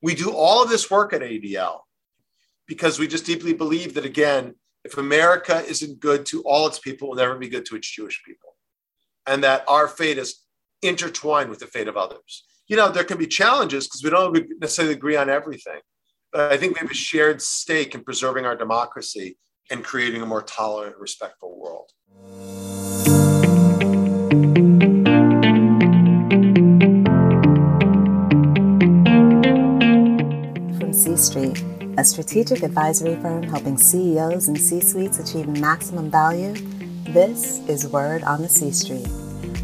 We do all of this work at ADL because we just deeply believe that, again, if America isn't good to all its people, it will never be good to its Jewish people. And that our fate is intertwined with the fate of others. You know, there can be challenges because we don't necessarily agree on everything. But I think we have a shared stake in preserving our democracy and creating a more tolerant, respectful world. Street a strategic advisory firm helping CEOs and C suites achieve maximum value, this is Word on the C Street,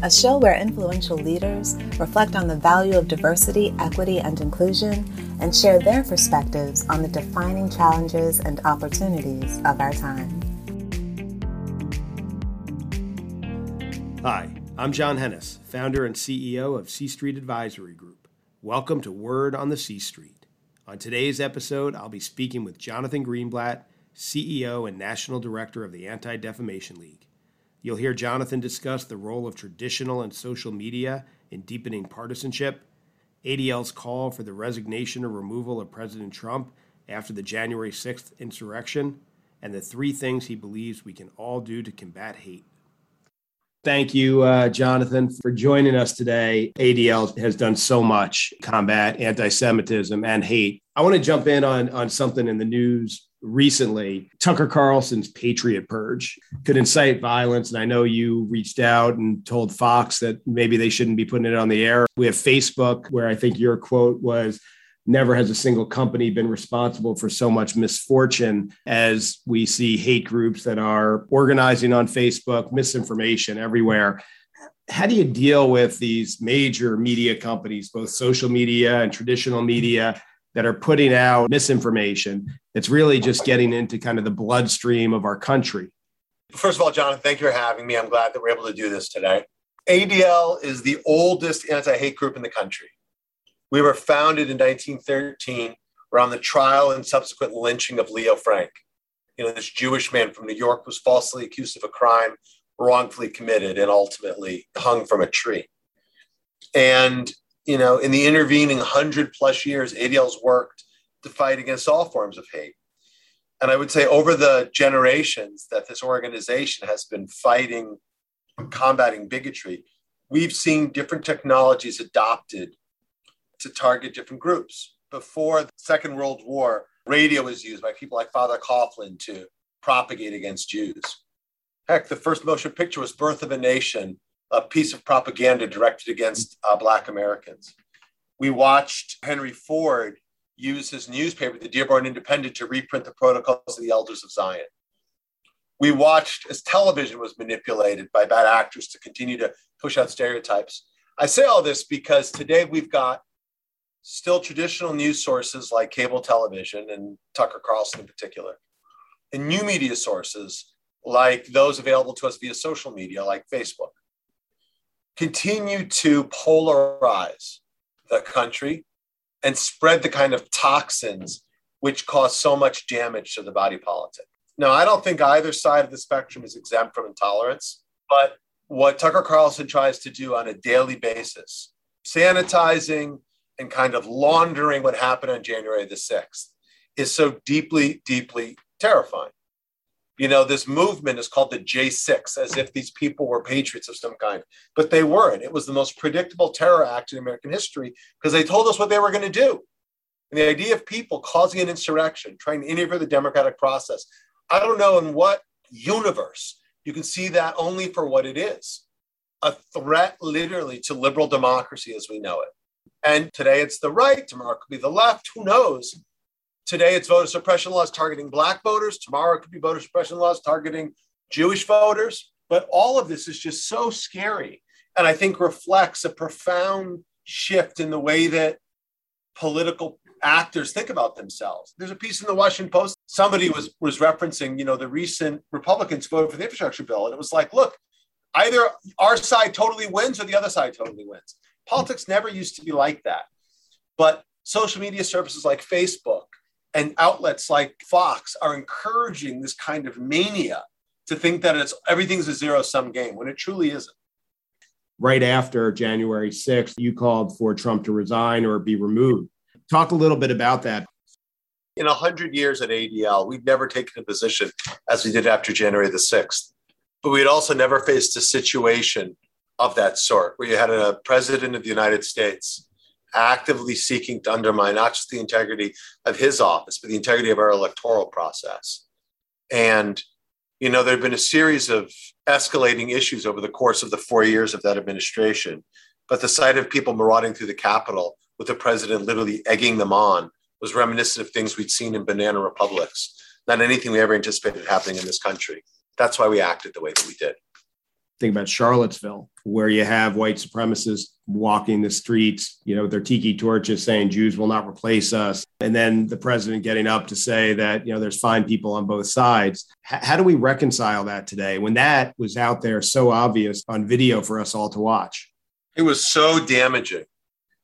a show where influential leaders reflect on the value of diversity, equity, and inclusion and share their perspectives on the defining challenges and opportunities of our time. Hi, I'm Jon Henes, founder and CEO of C Street Advisory Group. Welcome to Word on the C Street. On today's episode, I'll be speaking with Jonathan Greenblatt, CEO and National Director of the Anti Defamation League. You'll hear Jonathan discuss the role of traditional and social media in deepening partisanship, ADL's call for the resignation or removal of President Trump after the January 6th insurrection, and the three things he believes we can all do to combat hate. Thank you, uh, Jonathan, for joining us today. ADL has done so much combat anti-Semitism and hate. I want to jump in on on something in the news recently. Tucker Carlson's Patriot Purge could incite violence, and I know you reached out and told Fox that maybe they shouldn't be putting it on the air. We have Facebook, where I think your quote was never has a single company been responsible for so much misfortune as we see hate groups that are organizing on Facebook, misinformation everywhere. How do you deal with these major media companies, both social media and traditional media, that are putting out misinformation that's really just getting into kind of the bloodstream of our country? First of all, Jonathan, thank you for having me. I'm glad that we're able to do this today. ADL is the oldest anti hate group in the country. We were founded in 1913 around the trial and subsequent lynching of Leo Frank. You know, this Jewish man from New York was falsely accused of a crime, wrongfully committed, and ultimately hung from a tree. And, you know, in the intervening 100 plus years, ADL's worked to fight against all forms of hate. And I would say over the generations that this organization has been fighting, combating bigotry, we've seen different technologies adopted to target different groups. Before the Second World War, radio was used by people like Father Coughlin to propagate against Jews. Heck, the first motion picture was Birth of a Nation, a piece of propaganda directed against uh, Black Americans. We watched Henry Ford use his newspaper, the Dearborn Independent, to reprint the Protocols of the Elders of Zion. We watched as television was manipulated by bad actors to continue to push out stereotypes. I say all this because today we've got still traditional news sources like cable television and Tucker Carlson in particular, and new media sources like those available to us via social media like Facebook, continue to polarize the country and spread the kind of toxins which cause so much damage to the body politic. Now, I don't think either side of the spectrum is exempt from intolerance, but what Tucker Carlson tries to do on a daily basis, sanitizing and kind of laundering what happened on January the 6th is so deeply, deeply terrifying. You know, this movement is called the J6, as if these people were patriots of some kind, but they weren't. It was the most predictable terror act in American history because they told us what they were going to do. And the idea of people causing an insurrection, trying to interfere the democratic process, I don't know in what universe you can see that only for what it is a threat, literally, to liberal democracy as we know it. And today it's the right, tomorrow it could be the left, who knows? Today it's voter suppression laws targeting black voters, tomorrow it could be voter suppression laws targeting Jewish voters. But all of this is just so scary. And I think reflects a profound shift in the way that political actors think about themselves. There's a piece in the Washington Post. Somebody was was referencing, you know, the recent Republicans voted for the infrastructure bill, and it was like, look, either our side totally wins or the other side totally wins. Politics never used to be like that. But social media services like Facebook and outlets like Fox are encouraging this kind of mania to think that it's everything's a zero sum game when it truly isn't. Right after January 6th, you called for Trump to resign or be removed. Talk a little bit about that. In 100 years at ADL, we've never taken a position as we did after January the 6th. But we had also never faced a situation of that sort where you had a president of the United States actively seeking to undermine not just the integrity of his office, but the integrity of our electoral process. And, you know, there have been a series of escalating issues over the course of the four years of that administration. But the sight of people marauding through the Capitol with the president literally egging them on was reminiscent of things we'd seen in banana republics, not anything we ever anticipated happening in this country. That's why we acted the way that we did. Think about Charlottesville, where you have white supremacists walking the streets, you know, with their tiki torches saying Jews will not replace us. And then the president getting up to say that, you know, there's fine people on both sides. H- how do we reconcile that today when that was out there so obvious on video for us all to watch? It was so damaging.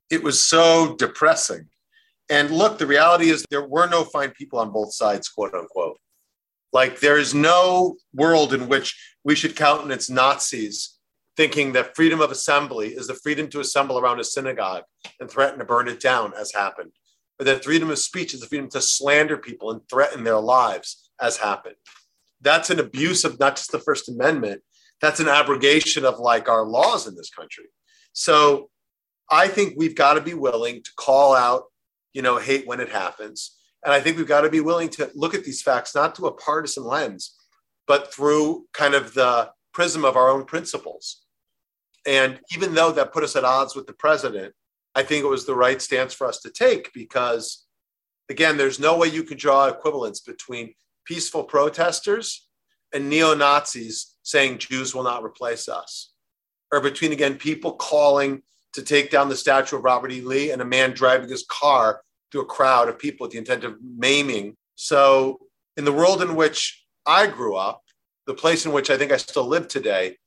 It was so depressing. And look, the reality is there were no fine people on both sides, quote unquote. Like there is no world in which we should countenance Nazis thinking that freedom of assembly is the freedom to assemble around a synagogue and threaten to burn it down, as happened. Or that freedom of speech is the freedom to slander people and threaten their lives, as happened. That's an abuse of not just the First Amendment, that's an abrogation of like our laws in this country. So I think we've got to be willing to call out, you know, hate when it happens. And I think we've got to be willing to look at these facts not through a partisan lens, but through kind of the prism of our own principles. And even though that put us at odds with the president, I think it was the right stance for us to take because, again, there's no way you can draw equivalence between peaceful protesters and neo Nazis saying Jews will not replace us or between, again, people calling to take down the statue of Robert E. Lee and a man driving his car through a crowd of people with the intent of maiming. So, in the world in which I grew up, the place in which I think I still live today,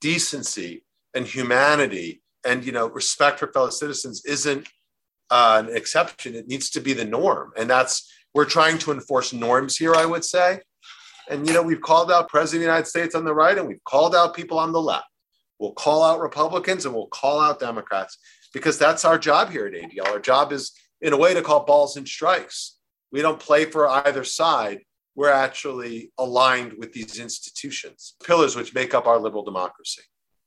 decency and humanity and you know respect for fellow citizens isn't uh, an exception. It needs to be the norm, and that's we're trying to enforce norms here. I would say, and you know we've called out President of the United States on the right, and we've called out people on the left. We'll call out Republicans and we'll call out Democrats because that's our job here at ADL. Our job is, in a way, to call balls and strikes. We don't play for either side. We're actually aligned with these institutions, pillars which make up our liberal democracy.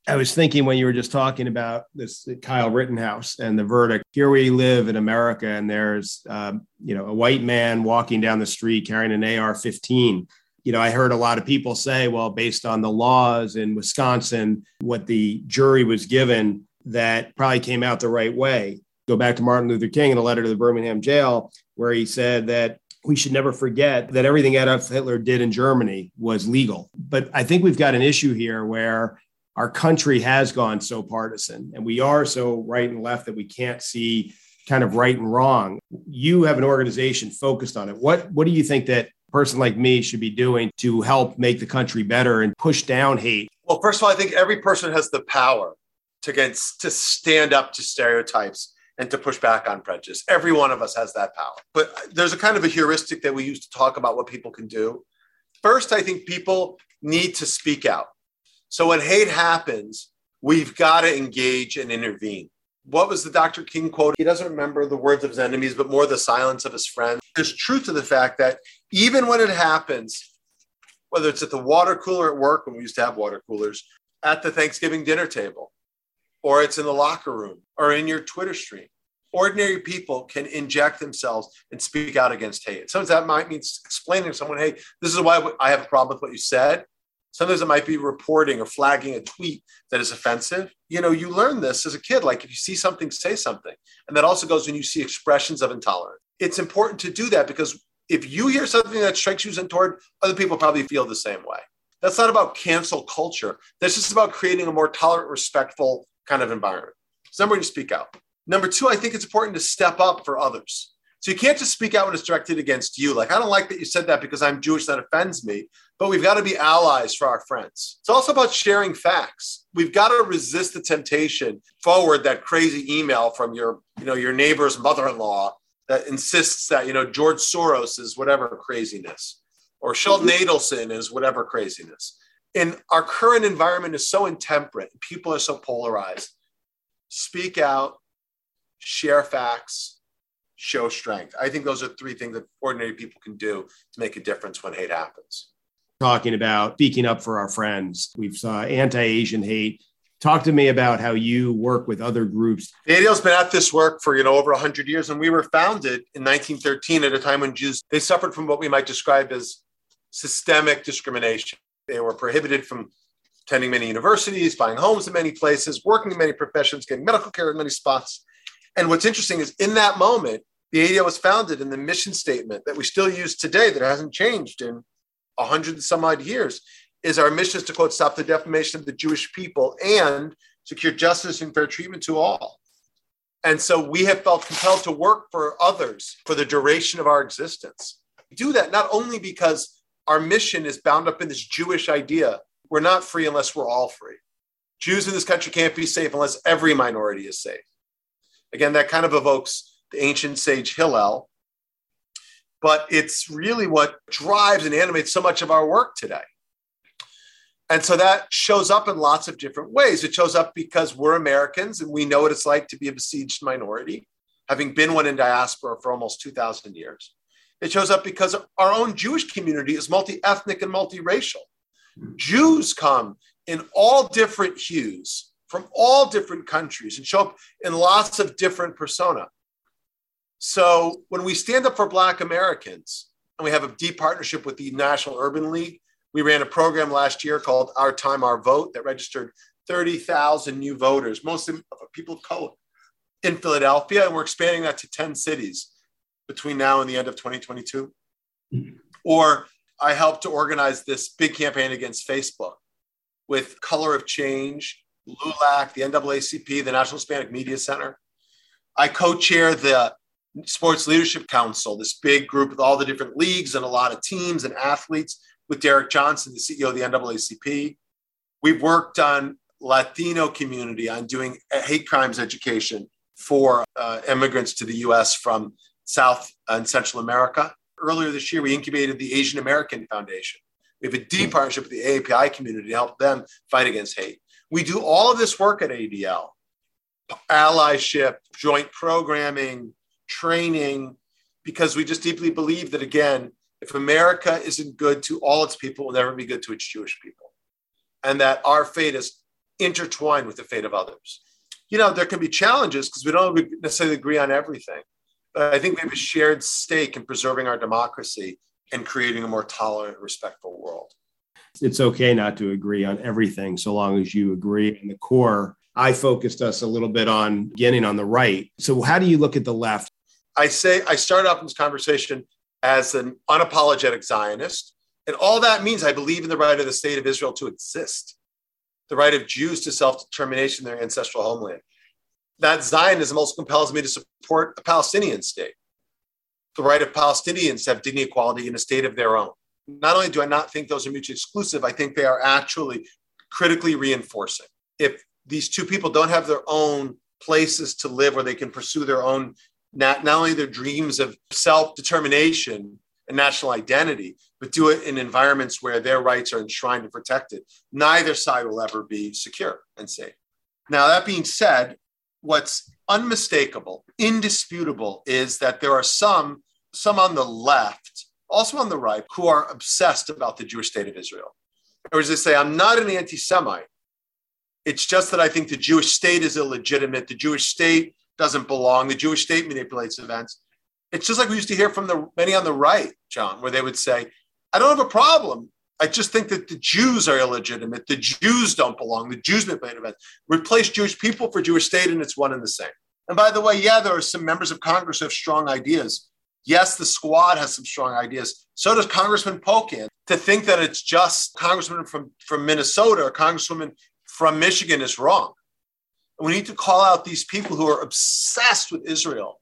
I was thinking when you were just talking about this Kyle Rittenhouse and the verdict. Here we live in America, and there's um, you know a white man walking down the street carrying an AR-15 you know, I heard a lot of people say, well, based on the laws in Wisconsin, what the jury was given, that probably came out the right way. Go back to Martin Luther King in a letter to the Birmingham jail, where he said that we should never forget that everything Adolf Hitler did in Germany was legal. But I think we've got an issue here where our country has gone so partisan and we are so right and left that we can't see kind of right and wrong. You have an organization focused on it. What what do you think that a person like me should be doing to help make the country better and push down hate? Well, first of all, I think every person has the power to get to stand up to stereotypes and to push back on prejudice. Every one of us has that power. But there's a kind of a heuristic that we use to talk about what people can do. First, I think people need to speak out. So when hate happens, we've got to engage and intervene what was the Dr. King quote? He doesn't remember the words of his enemies, but more the silence of his friends. There's truth to the fact that even when it happens, whether it's at the water cooler at work, when we used to have water coolers, at the Thanksgiving dinner table, or it's in the locker room, or in your Twitter stream, ordinary people can inject themselves and speak out against hate. Sometimes that might mean explaining to someone, hey, this is why I have a problem with what you said. Sometimes it might be reporting or flagging a tweet that is offensive. You know, you learn this as a kid. Like if you see something, say something. And that also goes when you see expressions of intolerance. It's important to do that because if you hear something that strikes you as untoward, other people probably feel the same way. That's not about cancel culture. That's just about creating a more tolerant, respectful kind of environment. So number one, you speak out. Number two, I think it's important to step up for others. So you can't just speak out when it's directed against you. Like, I don't like that you said that because I'm Jewish, that offends me. But we've got to be allies for our friends. It's also about sharing facts. We've got to resist the temptation, forward that crazy email from your, you know, your neighbor's mother-in-law that insists that, you know, George Soros is whatever craziness or Sheldon mm-hmm. Adelson is whatever craziness. And our current environment is so intemperate. People are so polarized. Speak out, share facts, show strength. I think those are three things that ordinary people can do to make a difference when hate happens. Talking about speaking up for our friends. We've saw anti-Asian hate. Talk to me about how you work with other groups. The ADL's been at this work for you know over 100 years, and we were founded in 1913 at a time when Jews they suffered from what we might describe as systemic discrimination. They were prohibited from attending many universities, buying homes in many places, working in many professions, getting medical care in many spots. And what's interesting is in that moment, the ADL was founded in the mission statement that we still use today, that hasn't changed in a hundred and some odd years, is our mission is to quote, stop the defamation of the Jewish people and secure justice and fair treatment to all. And so we have felt compelled to work for others for the duration of our existence. We do that not only because our mission is bound up in this Jewish idea we're not free unless we're all free. Jews in this country can't be safe unless every minority is safe. Again, that kind of evokes the ancient sage Hillel, but it's really what drives and animates so much of our work today. And so that shows up in lots of different ways. It shows up because we're Americans and we know what it's like to be a besieged minority, having been one in diaspora for almost 2,000 years. It shows up because our own Jewish community is multi ethnic and multiracial. Jews come in all different hues from all different countries and show up in lots of different persona. So when we stand up for Black Americans, and we have a deep partnership with the National Urban League, we ran a program last year called Our Time, Our Vote that registered 30,000 new voters, mostly people of color in Philadelphia, and we're expanding that to 10 cities between now and the end of 2022. Mm-hmm. Or I helped to organize this big campaign against Facebook with Color of Change, LULAC, the NAACP, the National Hispanic Media Center. I co chair the Sports Leadership Council, this big group with all the different leagues and a lot of teams and athletes with Derrick Johnson, the CEO of the NAACP. We've worked on Latino community on doing hate crimes education for uh, immigrants to the US from South and Central America earlier this year, we incubated the Asian American Foundation. We have a deep hmm. partnership with the AAPI community to help them fight against hate. We do all of this work at ADL allyship, joint programming, training, because we just deeply believe that, again, if America isn't good to all its people, it will never be good to its Jewish people. And that our fate is intertwined with the fate of others. You know, there can be challenges because we don't necessarily agree on everything. I think we have a shared stake in preserving our democracy and creating a more tolerant, respectful world. It's okay not to agree on everything so long as you agree in the core. I focused us a little bit on getting on the right. So, how do you look at the left? I say I started off in this conversation as an unapologetic Zionist. And all that means I believe in the right of the state of Israel to exist, the right of Jews to self determination in their ancestral homeland that Zionism also compels me to support a Palestinian state, the right of Palestinians to have dignity, equality in a state of their own. Not only do I not think those are mutually exclusive, I think they are actually critically reinforcing. If these two people don't have their own places to live where they can pursue their own, not, not only their dreams of self determination and national identity, but do it in environments where their rights are enshrined and protected, neither side will ever be secure and safe. Now, that being said, what's unmistakable, indisputable, is that there are some, some on the left, also on the right, who are obsessed about the Jewish state of Israel. Or as they say, I'm not an anti Semite. It's just that I think the Jewish state is illegitimate. The Jewish state doesn't belong. The Jewish state manipulates events. It's just like we used to hear from the many on the right, John, where they would say, I don't have a problem I just think that the Jews are illegitimate. The Jews don't belong. The Jews manipulate events. Replace Jewish people for Jewish state, and it's one and the same. And by the way, yeah, there are some members of Congress who have strong ideas. Yes, the squad has some strong ideas. So does Congressman Pocan. To think that it's just Congressman from, from Minnesota or Congresswoman from Michigan is wrong. We need to call out these people who are obsessed with Israel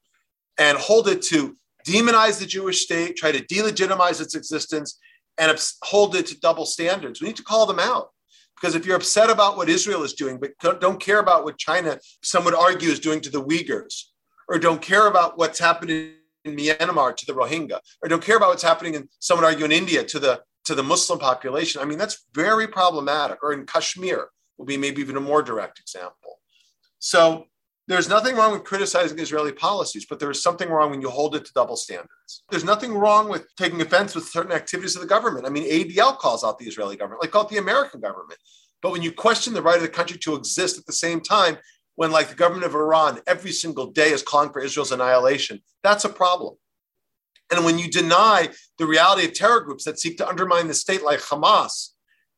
and hold it to demonize the Jewish state, try to delegitimize its existence, and hold it to double standards. We need to call them out. Because if you're upset about what Israel is doing, but don't care about what China, some would argue, is doing to the Uyghurs, or don't care about what's happening in Myanmar to the Rohingya, or don't care about what's happening in, some would argue, in India to the, to the Muslim population, I mean, that's very problematic. Or in Kashmir will be maybe even a more direct example. So There's nothing wrong with criticizing Israeli policies, but there is something wrong when you hold it to double standards. There's nothing wrong with taking offense with certain activities of the government. I mean, ADL calls out the Israeli government, like call it the American government. But when you question the right of the country to exist at the same time, when like the government of Iran every single day is calling for Israel's annihilation, that's a problem. And when you deny the reality of terror groups that seek to undermine the state like Hamas,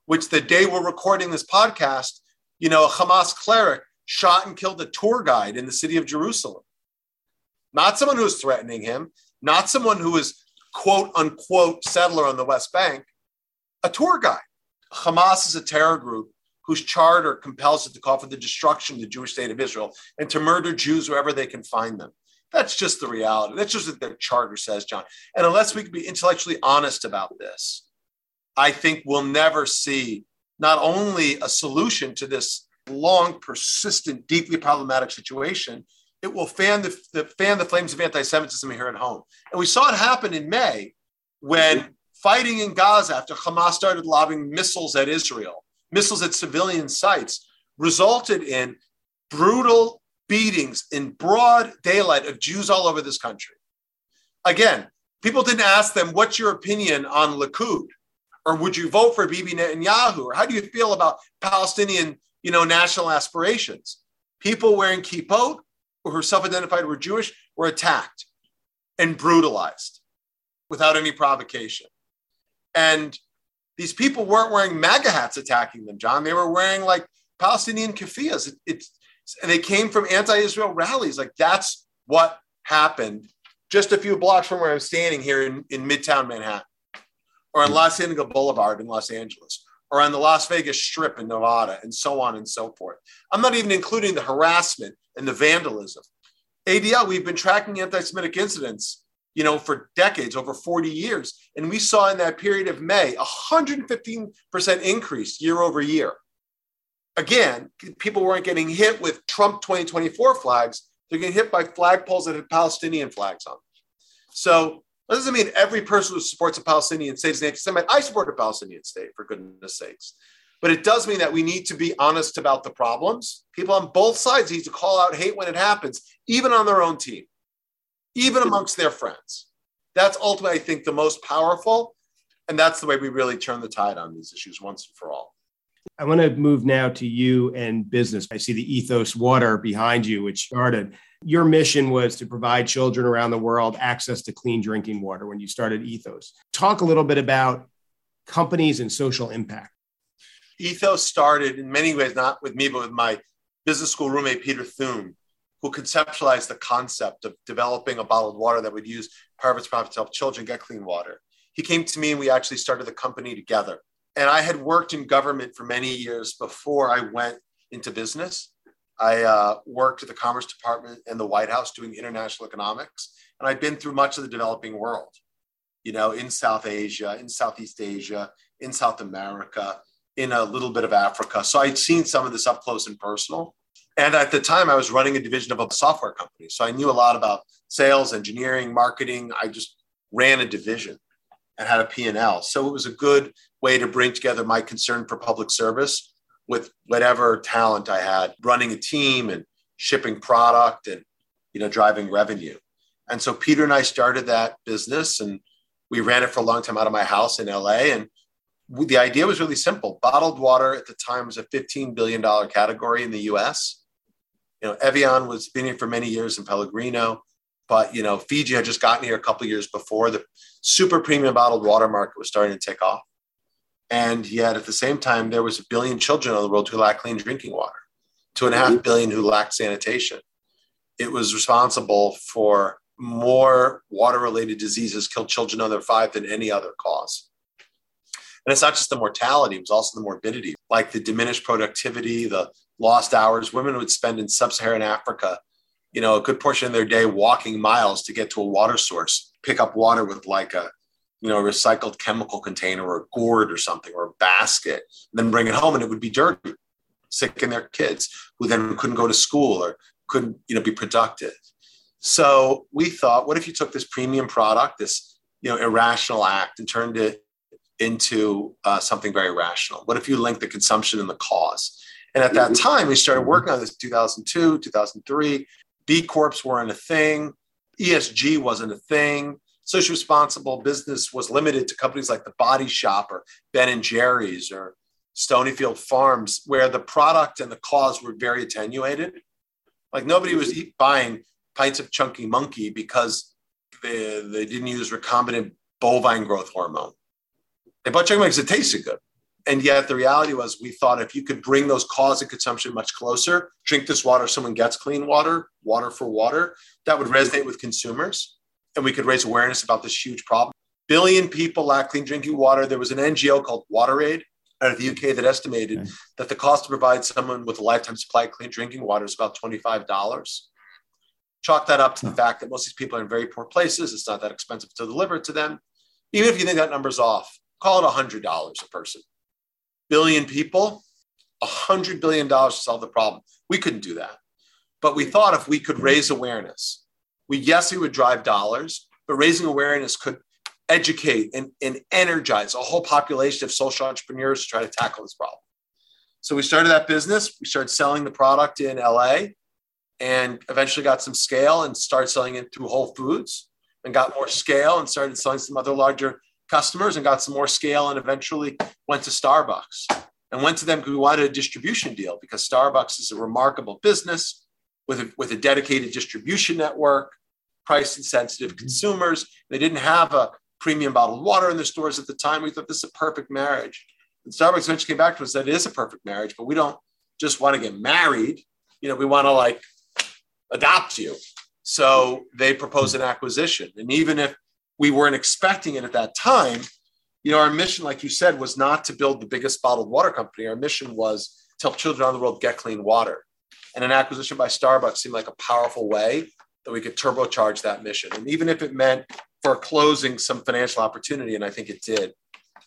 which the day we're recording this podcast, you know, a Hamas cleric shot and killed a tour guide in the city of Jerusalem. Not someone who was threatening him, not someone who was quote unquote settler on the West Bank, a tour guide. Hamas is a terror group whose charter compels it to call for the destruction of the Jewish state of Israel and to murder Jews wherever they can find them. That's just the reality. That's just what their charter says, John. And unless we can be intellectually honest about this, I think we'll never see not only a solution to this long, persistent, deeply problematic situation, it will fan the, the fan the flames of anti-Semitism here at home. And we saw it happen in May when fighting in Gaza after Hamas started lobbing missiles at Israel, missiles at civilian sites, resulted in brutal beatings in broad daylight of Jews all over this country. Again, people didn't ask them, What's your opinion on Likud? Or would you vote for Bibi Netanyahu? Or how do you feel about Palestinian you know, national aspirations? People wearing kippot or who self-identified were Jewish were attacked and brutalized without any provocation. And these people weren't wearing MAGA hats attacking them, John. They were wearing like Palestinian keffiyehs. It, it's and they came from anti-Israel rallies. Like that's what happened just a few blocks from where I'm standing here in, in Midtown Manhattan, or on La Cienega Boulevard in Los Angeles, or on the Las Vegas Strip in Nevada, and so on and so forth. I'm not even including the harassment and the vandalism. ADL, we've been tracking anti-Semitic incidents, you know, for decades, over 40 years, and we saw in that period of May a 115% increase year over year again, people weren't getting hit with Trump 2024 flags. They're getting hit by flagpoles that had Palestinian flags on. So that doesn't mean every person who supports a Palestinian state is an anti-Semite. I support a Palestinian state, for goodness sakes. But it does mean that we need to be honest about the problems. People on both sides need to call out hate when it happens, even on their own team, even amongst their friends. That's ultimately, I think, the most powerful. And that's the way we really turn the tide on these issues once and for all. I want to move now to you and business. I see the Ethos Water behind you, which started. Your mission was to provide children around the world access to clean drinking water when you started Ethos. Talk a little bit about companies and social impact. Ethos started in many ways, not with me, but with my business school roommate, Peter Thum, who conceptualized the concept of developing a bottled water that would use private profit to help children get clean water. He came to me and we actually started the company together and I had worked in government for many years before I went into business. I uh, worked at the Commerce Department and the White House doing international economics, and I'd been through much of the developing world, you know, in South Asia, in Southeast Asia, in South America, in a little bit of Africa. So I'd seen some of this up close and personal. And at the time, I was running a division of a software company. So I knew a lot about sales, engineering, marketing. I just ran a division and had a P&L. So it was a good way to bring together my concern for public service with whatever talent I had running a team and shipping product and you know driving revenue. And so Peter and I started that business and we ran it for a long time out of my house in LA and the idea was really simple. Bottled water at the time was a $15 billion category in the US. You know, Evian was been here for many years in Pellegrino. But you know, Fiji had just gotten here a couple years before. The super premium bottled water market was starting to take off. And yet at the same time, there was a billion children in the world who lacked clean drinking water, two and a half billion who lacked sanitation. It was responsible for more water related diseases killed children under five than any other cause. And it's not just the mortality, it was also the morbidity, like the diminished productivity, the lost hours women would spend in sub Saharan Africa you know, a good portion of their day walking miles to get to a water source, pick up water with like a, you know, a recycled chemical container or a gourd or something or a basket, and then bring it home and it would be dirty, sick in their kids who then couldn't go to school or couldn't, you know, be productive. So we thought, what if you took this premium product, this, you know, irrational act and turned it into uh, something very rational? What if you linked the consumption and the cause? And at that time, we started working on this 2002, 2003. B Corps weren't a thing. ESG wasn't a thing. Social responsible business was limited to companies like the Body Shop or Ben and Jerry's or Stonyfield Farms, where the product and the cause were very attenuated. Like nobody was buying pints of chunky monkey because they, they didn't use recombinant bovine growth hormone. They bought chunky monkey because it tasted good. And yet the reality was we thought if you could bring those cause and consumption much closer, drink this water, someone gets clean water, water for water, that would resonate with consumers. And we could raise awareness about this huge problem. Billion people lack clean drinking water. There was an NGO called WaterAid out of the UK that estimated okay. that the cost to provide someone with a lifetime supply of clean drinking water is about $25. Chalk that up to the fact that most of these people are in very poor places. It's not that expensive to deliver to them. Even if you think that number's off, call it $100 a person billion people, $100 billion to solve the problem. We couldn't do that. But we thought if we could raise awareness, we, yes, it would drive dollars, but raising awareness could educate and, and energize a whole population of social entrepreneurs to try to tackle this problem. So we started that business. We started selling the product in LA and eventually got some scale and started selling it through Whole Foods and got more scale and started selling some other larger customers and got some more scale and eventually went to Starbucks and went to them because we wanted a distribution deal because Starbucks is a remarkable business with a, with a dedicated distribution network, price insensitive mm-hmm. consumers. They didn't have a premium bottled water in the stores at the time. We thought this is a perfect marriage. And Starbucks eventually came back to us and said it is a perfect marriage, but we don't just want to get married. You know, we want to like adopt you. So they proposed an acquisition. And even if we weren't expecting it at that time. You know, our mission, like you said, was not to build the biggest bottled water company. Our mission was to help children around the world get clean water. And an acquisition by Starbucks seemed like a powerful way that we could turbocharge that mission. And even if it meant for closing some financial opportunity, and I think it did,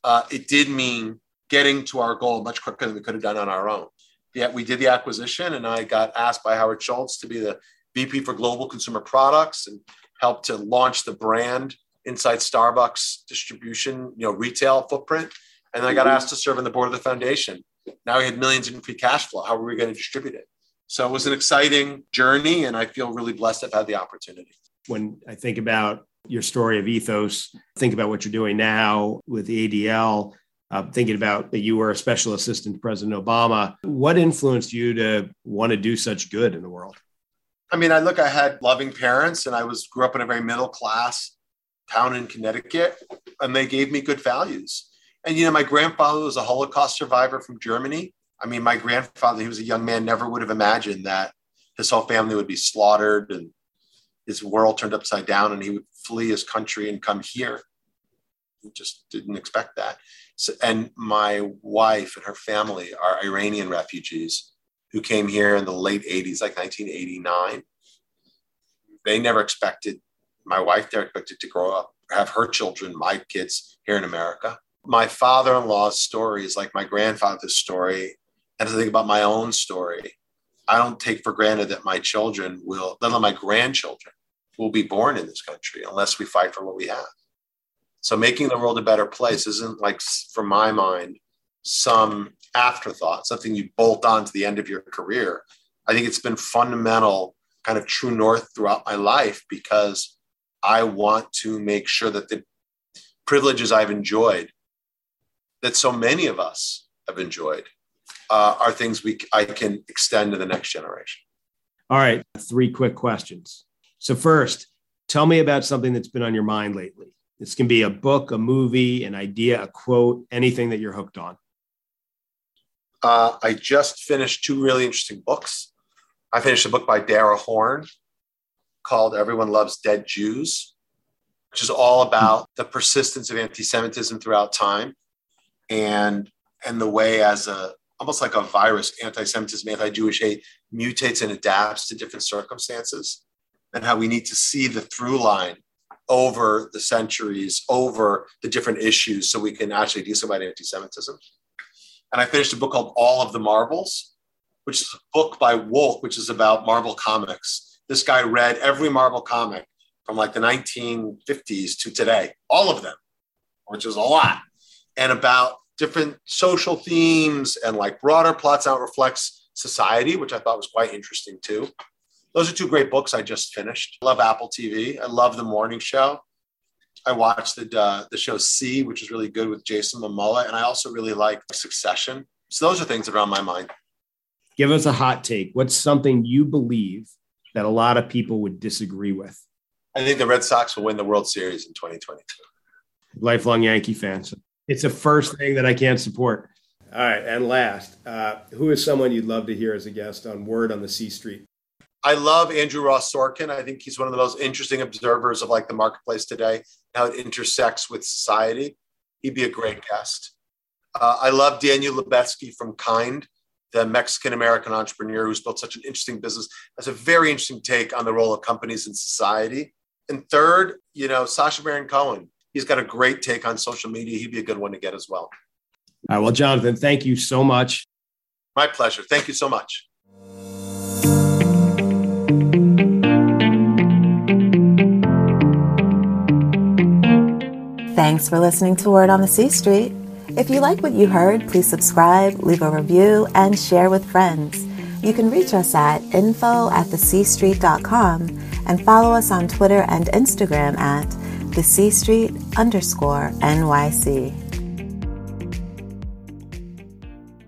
uh, it did mean getting to our goal much quicker than we could have done on our own. Yet we did the acquisition, and I got asked by Howard Schultz to be the VP for Global Consumer Products and help to launch the brand inside Starbucks distribution, you know, retail footprint. And then I got asked to serve on the board of the foundation. Now we had millions in free cash flow. How were we going to distribute it? So it was an exciting journey, and I feel really blessed have had the opportunity. When I think about your story of ethos, think about what you're doing now with the ADL, uh, thinking about that you were a special assistant to President Obama. What influenced you to want to do such good in the world? I mean, I look, I had loving parents, and I was grew up in a very middle class town in Connecticut, and they gave me good values. And you know, my grandfather was a Holocaust survivor from Germany. I mean, my grandfather, he was a young man, never would have imagined that his whole family would be slaughtered and his world turned upside down and he would flee his country and come here. He just didn't expect that. So, and my wife and her family are Iranian refugees who came here in the late 80s, like 1989. They never expected my wife there expected to grow up, have her children, my kids here in America. My father in law's story is like my grandfather's story. And I think about my own story, I don't take for granted that my children will, let alone my grandchildren, will be born in this country unless we fight for what we have. So making the world a better place isn't like, from my mind, some afterthought, something you bolt on to the end of your career. I think it's been fundamental, kind of true north throughout my life because I want to make sure that the privileges I've enjoyed, that so many of us have enjoyed, uh, are things we I can extend to the next generation. All right, three quick questions. So first, tell me about something that's been on your mind lately. This can be a book, a movie, an idea, a quote, anything that you're hooked on. Uh, I just finished two really interesting books. I finished a book by Dara Horn called Everyone Loves Dead Jews, which is all about the persistence of anti-Semitism throughout time and and the way as a almost like a virus, anti-Semitism, anti-Jewish hate mutates and adapts to different circumstances, and how we need to see the through line over the centuries, over the different issues, so we can actually do something about anti-Semitism. And I finished a book called All of the Marvels, which is a book by Wolk, which is about Marvel comics this guy read every Marvel comic from like the 1950s to today, all of them, which is a lot, and about different social themes and like broader plots out reflects society, which I thought was quite interesting too. Those are two great books I just finished. I love Apple TV. I love The Morning Show. I watched the uh, the show See, which is really good with Jason Momoa, and I also really like Succession. So those are things that are on my mind. Give us a hot take. What's something you believe that a lot of people would disagree with? I think the Red Sox will win the World Series in 2022. Lifelong Yankee fans. It's the first thing that I can't support. All right, and last, uh, who is someone you'd love to hear as a guest on Word on the C Street? I love Andrew Ross Sorkin. I think he's one of the most interesting observers of like the marketplace today, how it intersects with society. He'd be a great guest. Uh, I love Daniel Lubetzky from Kind, the Mexican American entrepreneur who's built such an interesting business. Has a very interesting take on the role of companies in society. And third, you know, Sacha Baron Cohen. He's got a great take on social media. He'd be a good one to get as well. All right. Well, Jonathan, thank you so much. My pleasure. Thank you so much. Thanks for listening to Word on the C Street. If you like what you heard, please subscribe, leave a review, and share with friends. You can reach us at info at thecstreet.com and follow us on Twitter and Instagram at the C Street underscore NYC.